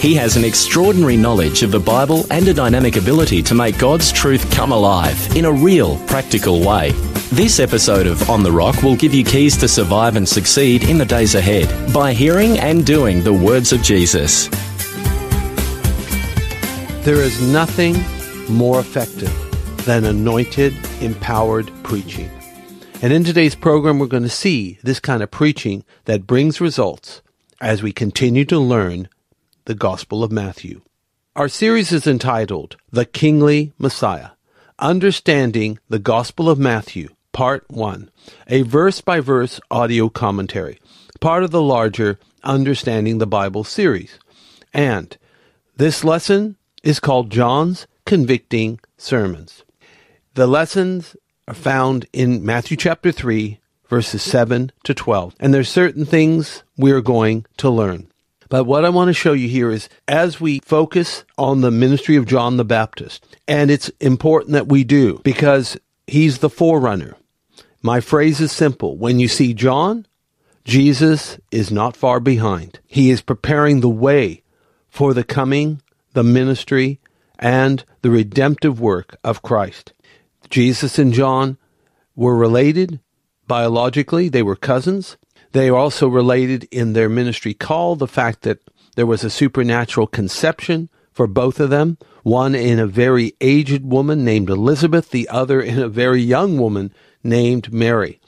He has an extraordinary knowledge of the Bible and a dynamic ability to make God's truth come alive in a real, practical way. This episode of On the Rock will give you keys to survive and succeed in the days ahead by hearing and doing the words of Jesus. There is nothing more effective than anointed, empowered preaching. And in today's program, we're going to see this kind of preaching that brings results as we continue to learn the Gospel of Matthew. Our series is entitled The Kingly Messiah Understanding the Gospel of Matthew Part 1, a verse by verse audio commentary, part of the larger Understanding the Bible series. And this lesson is called John's Convicting Sermons. The lessons are found in Matthew chapter 3, verses 7 to 12. And there's certain things we're going to learn. But what I want to show you here is as we focus on the ministry of John the Baptist, and it's important that we do because he's the forerunner. My phrase is simple. When you see John, Jesus is not far behind. He is preparing the way for the coming, the ministry, and the redemptive work of Christ. Jesus and John were related biologically, they were cousins. They are also related in their ministry call, the fact that there was a supernatural conception for both of them, one in a very aged woman named Elizabeth, the other in a very young woman named Mary.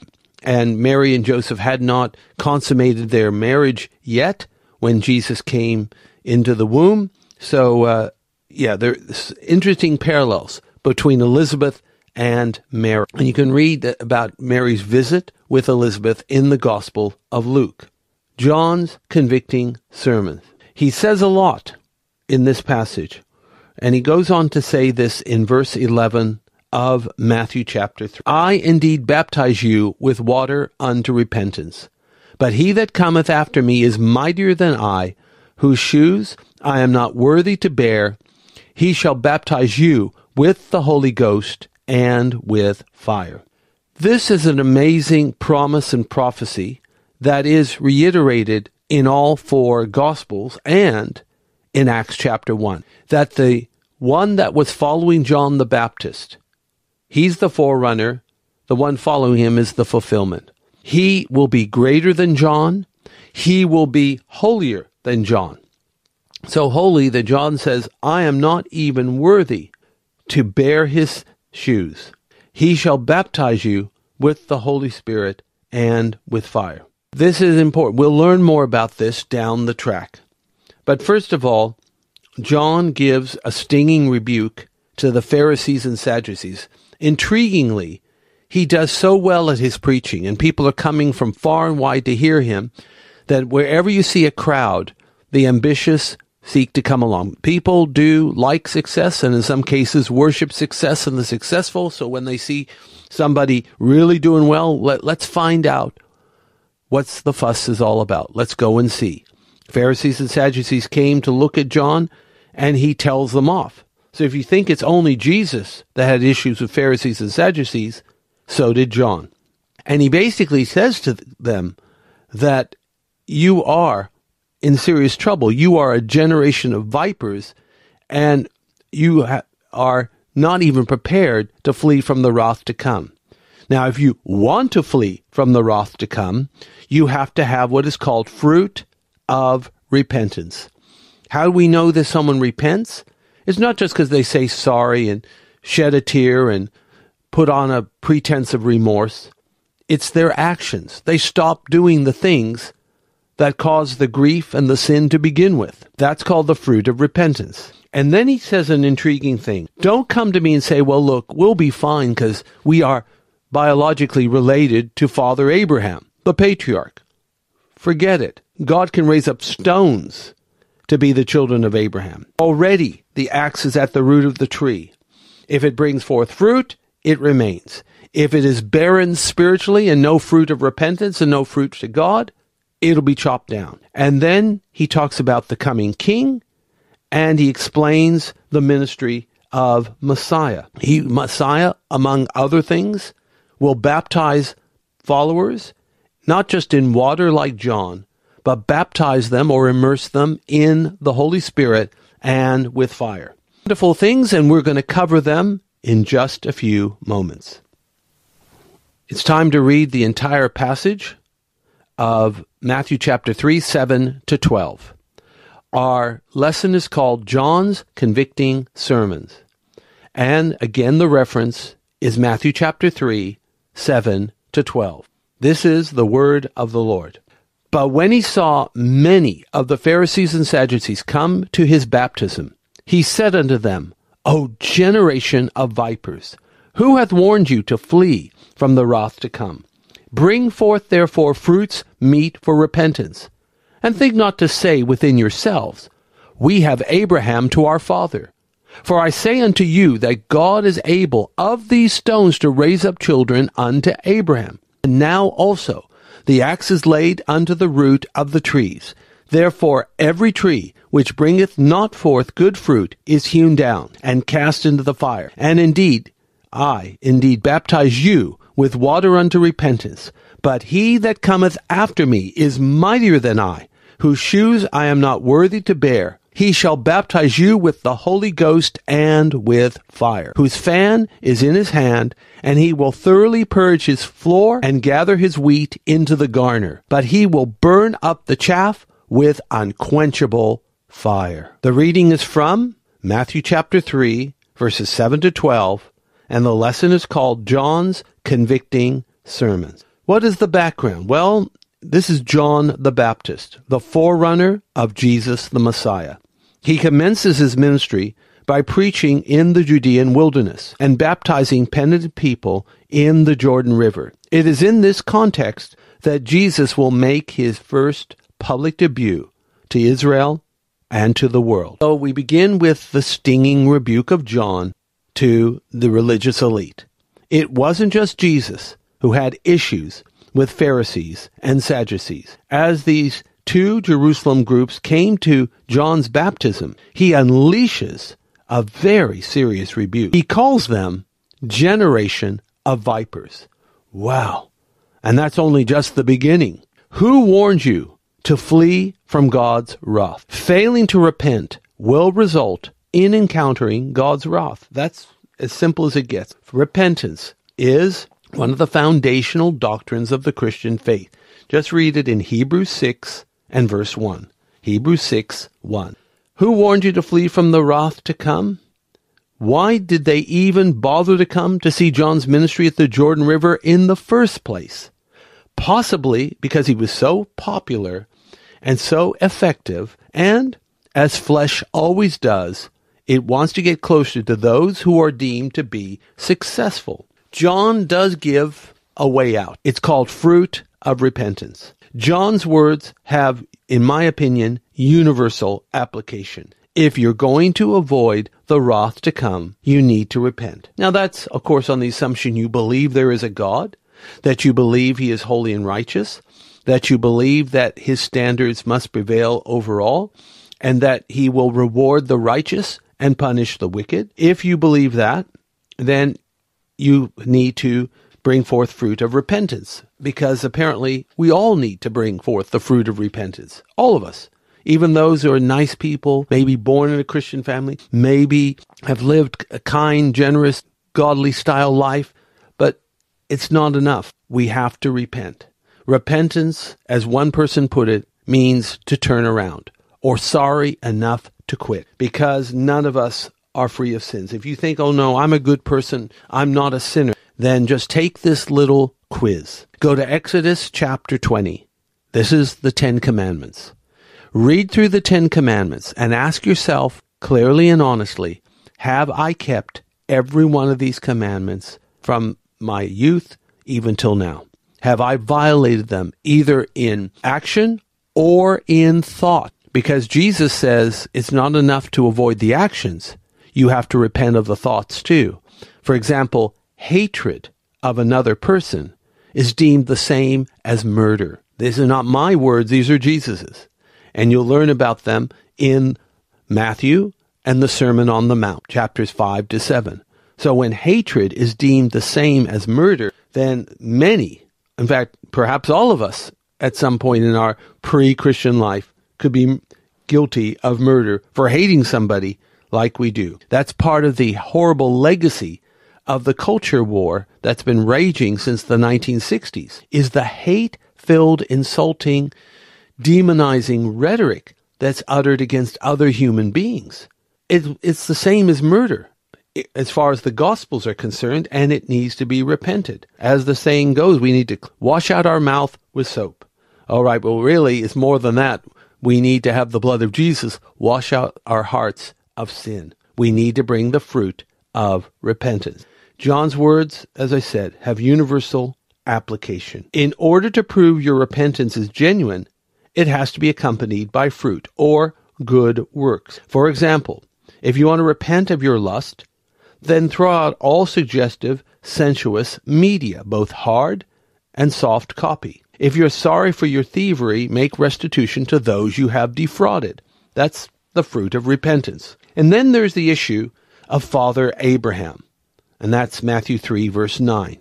And Mary and Joseph had not consummated their marriage yet when Jesus came into the womb. So, uh, yeah, there's interesting parallels between Elizabeth and Mary. And you can read about Mary's visit with Elizabeth in the Gospel of Luke. John's convicting sermon. He says a lot in this passage. And he goes on to say this in verse 11 of Matthew chapter 3. I indeed baptize you with water unto repentance. But he that cometh after me is mightier than I, whose shoes I am not worthy to bear. He shall baptize you with the Holy Ghost and with fire. This is an amazing promise and prophecy that is reiterated in all four Gospels and in Acts chapter 1. That the one that was following John the Baptist He's the forerunner. The one following him is the fulfillment. He will be greater than John. He will be holier than John. So holy that John says, I am not even worthy to bear his shoes. He shall baptize you with the Holy Spirit and with fire. This is important. We'll learn more about this down the track. But first of all, John gives a stinging rebuke to the Pharisees and Sadducees Intriguingly, he does so well at his preaching, and people are coming from far and wide to hear him, that wherever you see a crowd, the ambitious seek to come along. People do like success, and in some cases worship success and the successful. So when they see somebody really doing well, let, let's find out what's the fuss is all about. Let's go and see. Pharisees and Sadducees came to look at John, and he tells them off. So if you think it's only Jesus that had issues with Pharisees and Sadducees, so did John. And he basically says to them that you are in serious trouble. You are a generation of vipers, and you ha- are not even prepared to flee from the wrath to come. Now, if you want to flee from the wrath to come, you have to have what is called fruit of repentance. How do we know that someone repents? It's not just because they say sorry and shed a tear and put on a pretense of remorse. It's their actions. They stop doing the things that caused the grief and the sin to begin with. That's called the fruit of repentance. And then he says an intriguing thing. Don't come to me and say, well, look, we'll be fine because we are biologically related to Father Abraham, the patriarch. Forget it. God can raise up stones to be the children of Abraham. Already the axe is at the root of the tree. If it brings forth fruit, it remains. If it is barren spiritually and no fruit of repentance and no fruit to God, it'll be chopped down. And then he talks about the coming king and he explains the ministry of Messiah. He Messiah among other things will baptize followers not just in water like John, but baptize them or immerse them in the Holy Spirit and with fire. Wonderful things and we're going to cover them in just a few moments. It's time to read the entire passage of Matthew chapter 3, 7 to 12. Our lesson is called John's Convicting Sermons. And again, the reference is Matthew chapter 3, 7 to 12. This is the word of the Lord. But when he saw many of the Pharisees and Sadducees come to his baptism, he said unto them, O generation of vipers, who hath warned you to flee from the wrath to come? Bring forth therefore fruits meet for repentance. And think not to say within yourselves, We have Abraham to our father. For I say unto you that God is able of these stones to raise up children unto Abraham. And now also the axe is laid unto the root of the trees. Therefore every tree which bringeth not forth good fruit is hewn down and cast into the fire. And indeed, I indeed baptize you with water unto repentance. But he that cometh after me is mightier than I, whose shoes I am not worthy to bear. He shall baptize you with the Holy Ghost and with fire, whose fan is in his hand, and he will thoroughly purge his floor and gather his wheat into the garner. But he will burn up the chaff with unquenchable fire. The reading is from Matthew chapter 3, verses 7 to 12, and the lesson is called John's Convicting Sermons. What is the background? Well, this is John the Baptist, the forerunner of Jesus the Messiah. He commences his ministry by preaching in the Judean wilderness and baptizing penitent people in the Jordan River. It is in this context that Jesus will make his first public debut to Israel and to the world. So we begin with the stinging rebuke of John to the religious elite. It wasn't just Jesus who had issues with Pharisees and Sadducees. As these two Jerusalem groups came to John's baptism, he unleashes a very serious rebuke. He calls them generation of vipers. Wow. And that's only just the beginning. Who warned you to flee from God's wrath? Failing to repent will result in encountering God's wrath. That's as simple as it gets. Repentance is one of the foundational doctrines of the Christian faith. Just read it in Hebrews 6 and verse 1. Hebrews 6 1. Who warned you to flee from the wrath to come? Why did they even bother to come to see John's ministry at the Jordan River in the first place? Possibly because he was so popular and so effective, and, as flesh always does, it wants to get closer to those who are deemed to be successful. John does give a way out. It's called fruit of repentance. John's words have, in my opinion, universal application. If you're going to avoid the wrath to come, you need to repent. Now that's, of course, on the assumption you believe there is a God, that you believe he is holy and righteous, that you believe that his standards must prevail over all, and that he will reward the righteous and punish the wicked. If you believe that, then you need to bring forth fruit of repentance because apparently we all need to bring forth the fruit of repentance. All of us. Even those who are nice people, maybe born in a Christian family, maybe have lived a kind, generous, godly style life, but it's not enough. We have to repent. Repentance, as one person put it, means to turn around or sorry enough to quit because none of us are free of sins. If you think, oh no, I'm a good person, I'm not a sinner, then just take this little quiz. Go to Exodus chapter 20. This is the Ten Commandments. Read through the Ten Commandments and ask yourself clearly and honestly, have I kept every one of these commandments from my youth even till now? Have I violated them either in action or in thought? Because Jesus says it's not enough to avoid the actions. You have to repent of the thoughts too. For example, hatred of another person is deemed the same as murder. These are not my words, these are Jesus's. And you'll learn about them in Matthew and the Sermon on the Mount, chapters 5 to 7. So when hatred is deemed the same as murder, then many in fact, perhaps all of us at some point in our pre Christian life could be guilty of murder for hating somebody like we do. That's part of the horrible legacy of the culture war that's been raging since the 1960s is the hate filled insulting demonizing rhetoric that's uttered against other human beings it, it's the same as murder as far as the Gospels are concerned, and it needs to be repented. As the saying goes, we need to wash out our mouth with soap. All right, well, really, it's more than that. We need to have the blood of Jesus wash out our hearts of sin. We need to bring the fruit of repentance. John's words, as I said, have universal application. In order to prove your repentance is genuine, it has to be accompanied by fruit or good works. For example, if you want to repent of your lust, then throw out all suggestive, sensuous media, both hard and soft copy. If you're sorry for your thievery, make restitution to those you have defrauded. That's the fruit of repentance. And then there's the issue of Father Abraham, and that's Matthew 3, verse 9.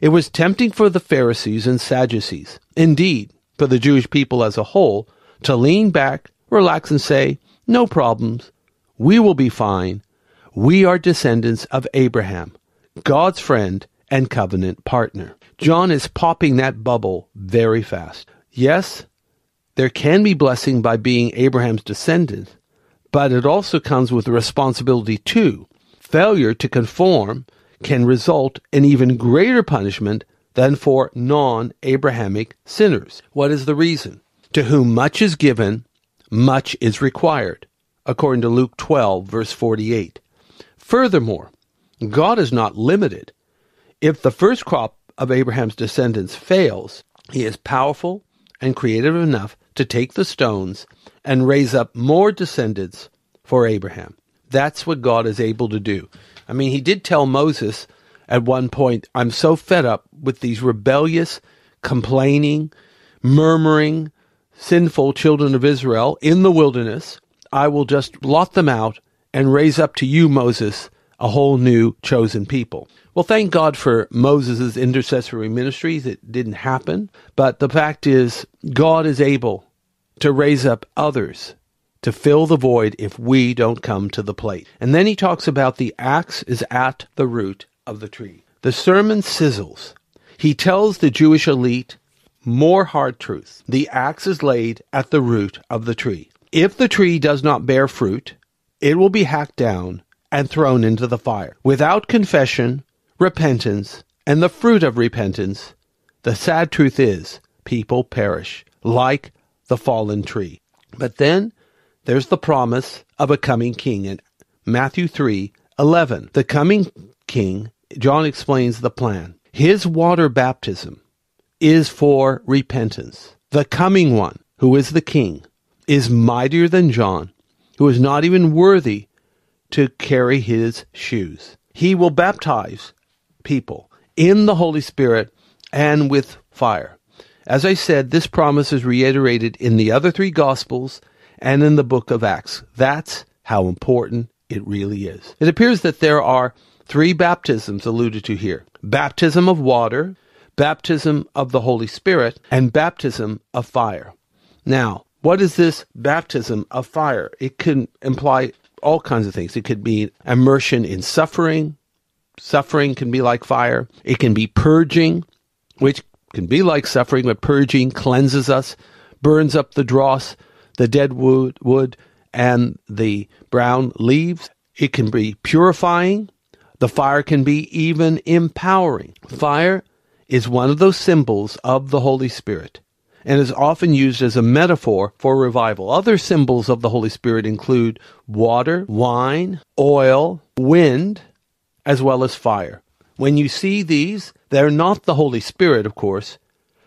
It was tempting for the Pharisees and Sadducees, indeed, for the Jewish people as a whole, to lean back, relax, and say, No problems. We will be fine. We are descendants of Abraham, God's friend and covenant partner. John is popping that bubble very fast. Yes, there can be blessing by being Abraham's descendant, but it also comes with a responsibility too. Failure to conform can result in even greater punishment than for non Abrahamic sinners. What is the reason? To whom much is given, much is required, according to Luke 12, verse 48. Furthermore, God is not limited. If the first crop of Abraham's descendants fails, he is powerful and creative enough to take the stones and raise up more descendants for Abraham. That's what God is able to do. I mean, he did tell Moses at one point, I'm so fed up with these rebellious, complaining, murmuring, sinful children of Israel in the wilderness. I will just blot them out and raise up to you, Moses, a whole new chosen people. Well, thank God for Moses' intercessory ministries. It didn't happen. But the fact is, God is able to raise up others to fill the void if we don't come to the plate. And then he talks about the axe is at the root of the tree. The sermon sizzles. He tells the Jewish elite more hard truths. The axe is laid at the root of the tree. If the tree does not bear fruit, it will be hacked down and thrown into the fire. Without confession, repentance, and the fruit of repentance, the sad truth is people perish like the fallen tree. But then there's the promise of a coming king in Matthew 3 11. The coming king, John explains the plan. His water baptism is for repentance. The coming one, who is the king, is mightier than John who is not even worthy to carry his shoes. He will baptize people in the Holy Spirit and with fire. As I said, this promise is reiterated in the other three Gospels and in the book of Acts. That's how important it really is. It appears that there are three baptisms alluded to here baptism of water, baptism of the Holy Spirit, and baptism of fire. Now, what is this baptism of fire? It can imply all kinds of things. It could be immersion in suffering. Suffering can be like fire. It can be purging, which can be like suffering, but purging cleanses us, burns up the dross, the dead wood, wood and the brown leaves. It can be purifying. The fire can be even empowering. Fire is one of those symbols of the Holy Spirit. And is often used as a metaphor for revival. Other symbols of the Holy Spirit include water, wine, oil, wind, as well as fire. When you see these, they're not the Holy Spirit, of course.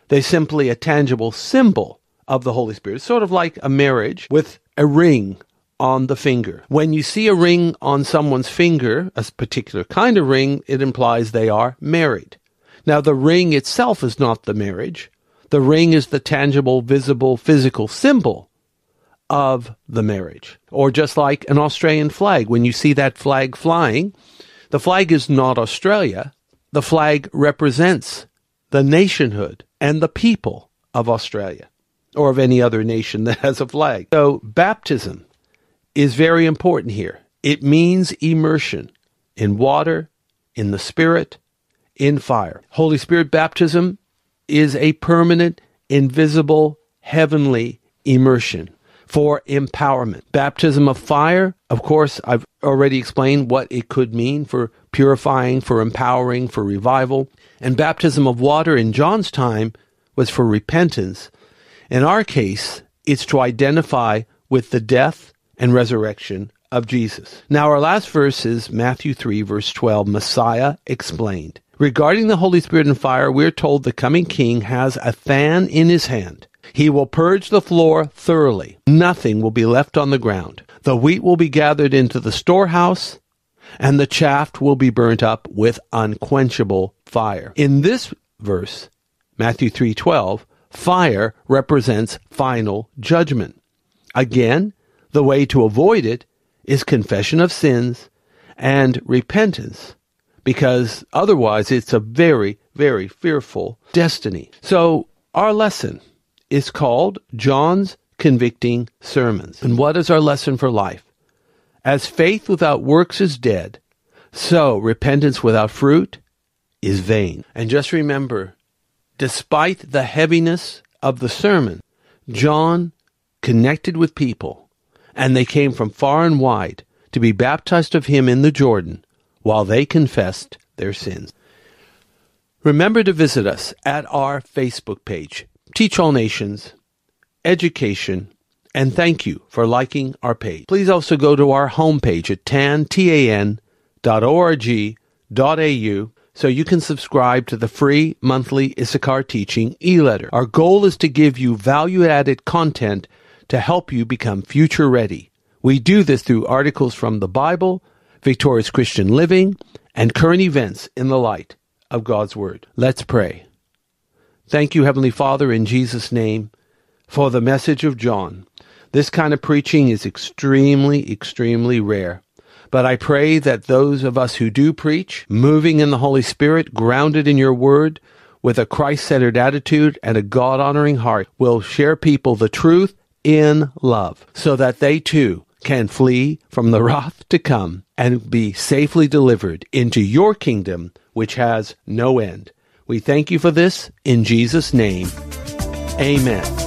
They're simply a tangible symbol of the Holy Spirit. It's sort of like a marriage with a ring on the finger. When you see a ring on someone's finger, a particular kind of ring, it implies they are married. Now, the ring itself is not the marriage. The ring is the tangible, visible, physical symbol of the marriage. Or just like an Australian flag, when you see that flag flying, the flag is not Australia. The flag represents the nationhood and the people of Australia or of any other nation that has a flag. So, baptism is very important here. It means immersion in water, in the Spirit, in fire. Holy Spirit baptism is a permanent, invisible, heavenly immersion for empowerment. Baptism of fire, of course, I've already explained what it could mean for purifying, for empowering, for revival. And baptism of water in John's time was for repentance. In our case, it's to identify with the death and resurrection of Jesus. Now, our last verse is Matthew 3, verse 12, Messiah explained. Regarding the Holy Spirit and fire, we're told the coming king has a fan in his hand. He will purge the floor thoroughly. Nothing will be left on the ground. The wheat will be gathered into the storehouse, and the chaff will be burnt up with unquenchable fire. In this verse, Matthew 3:12, fire represents final judgment. Again, the way to avoid it is confession of sins and repentance, because otherwise it's a very, very fearful destiny. So, our lesson is called John's Convicting Sermons. And what is our lesson for life? As faith without works is dead, so repentance without fruit is vain. And just remember, despite the heaviness of the sermon, John connected with people and they came from far and wide to be baptized of him in the Jordan while they confessed their sins. Remember to visit us at our Facebook page, Teach All Nations, Education, and thank you for liking our page. Please also go to our homepage at tan.org.au so you can subscribe to the free monthly Issachar Teaching e-letter. Our goal is to give you value-added content to help you become future ready. We do this through articles from the Bible, Victorious Christian Living, and current events in the light of God's Word. Let's pray. Thank you, Heavenly Father, in Jesus' name, for the message of John. This kind of preaching is extremely, extremely rare. But I pray that those of us who do preach, moving in the Holy Spirit, grounded in your word, with a Christ centered attitude and a God honoring heart, will share people the truth in love so that they too can flee from the wrath to come and be safely delivered into your kingdom, which has no end. We thank you for this in Jesus' name. Amen.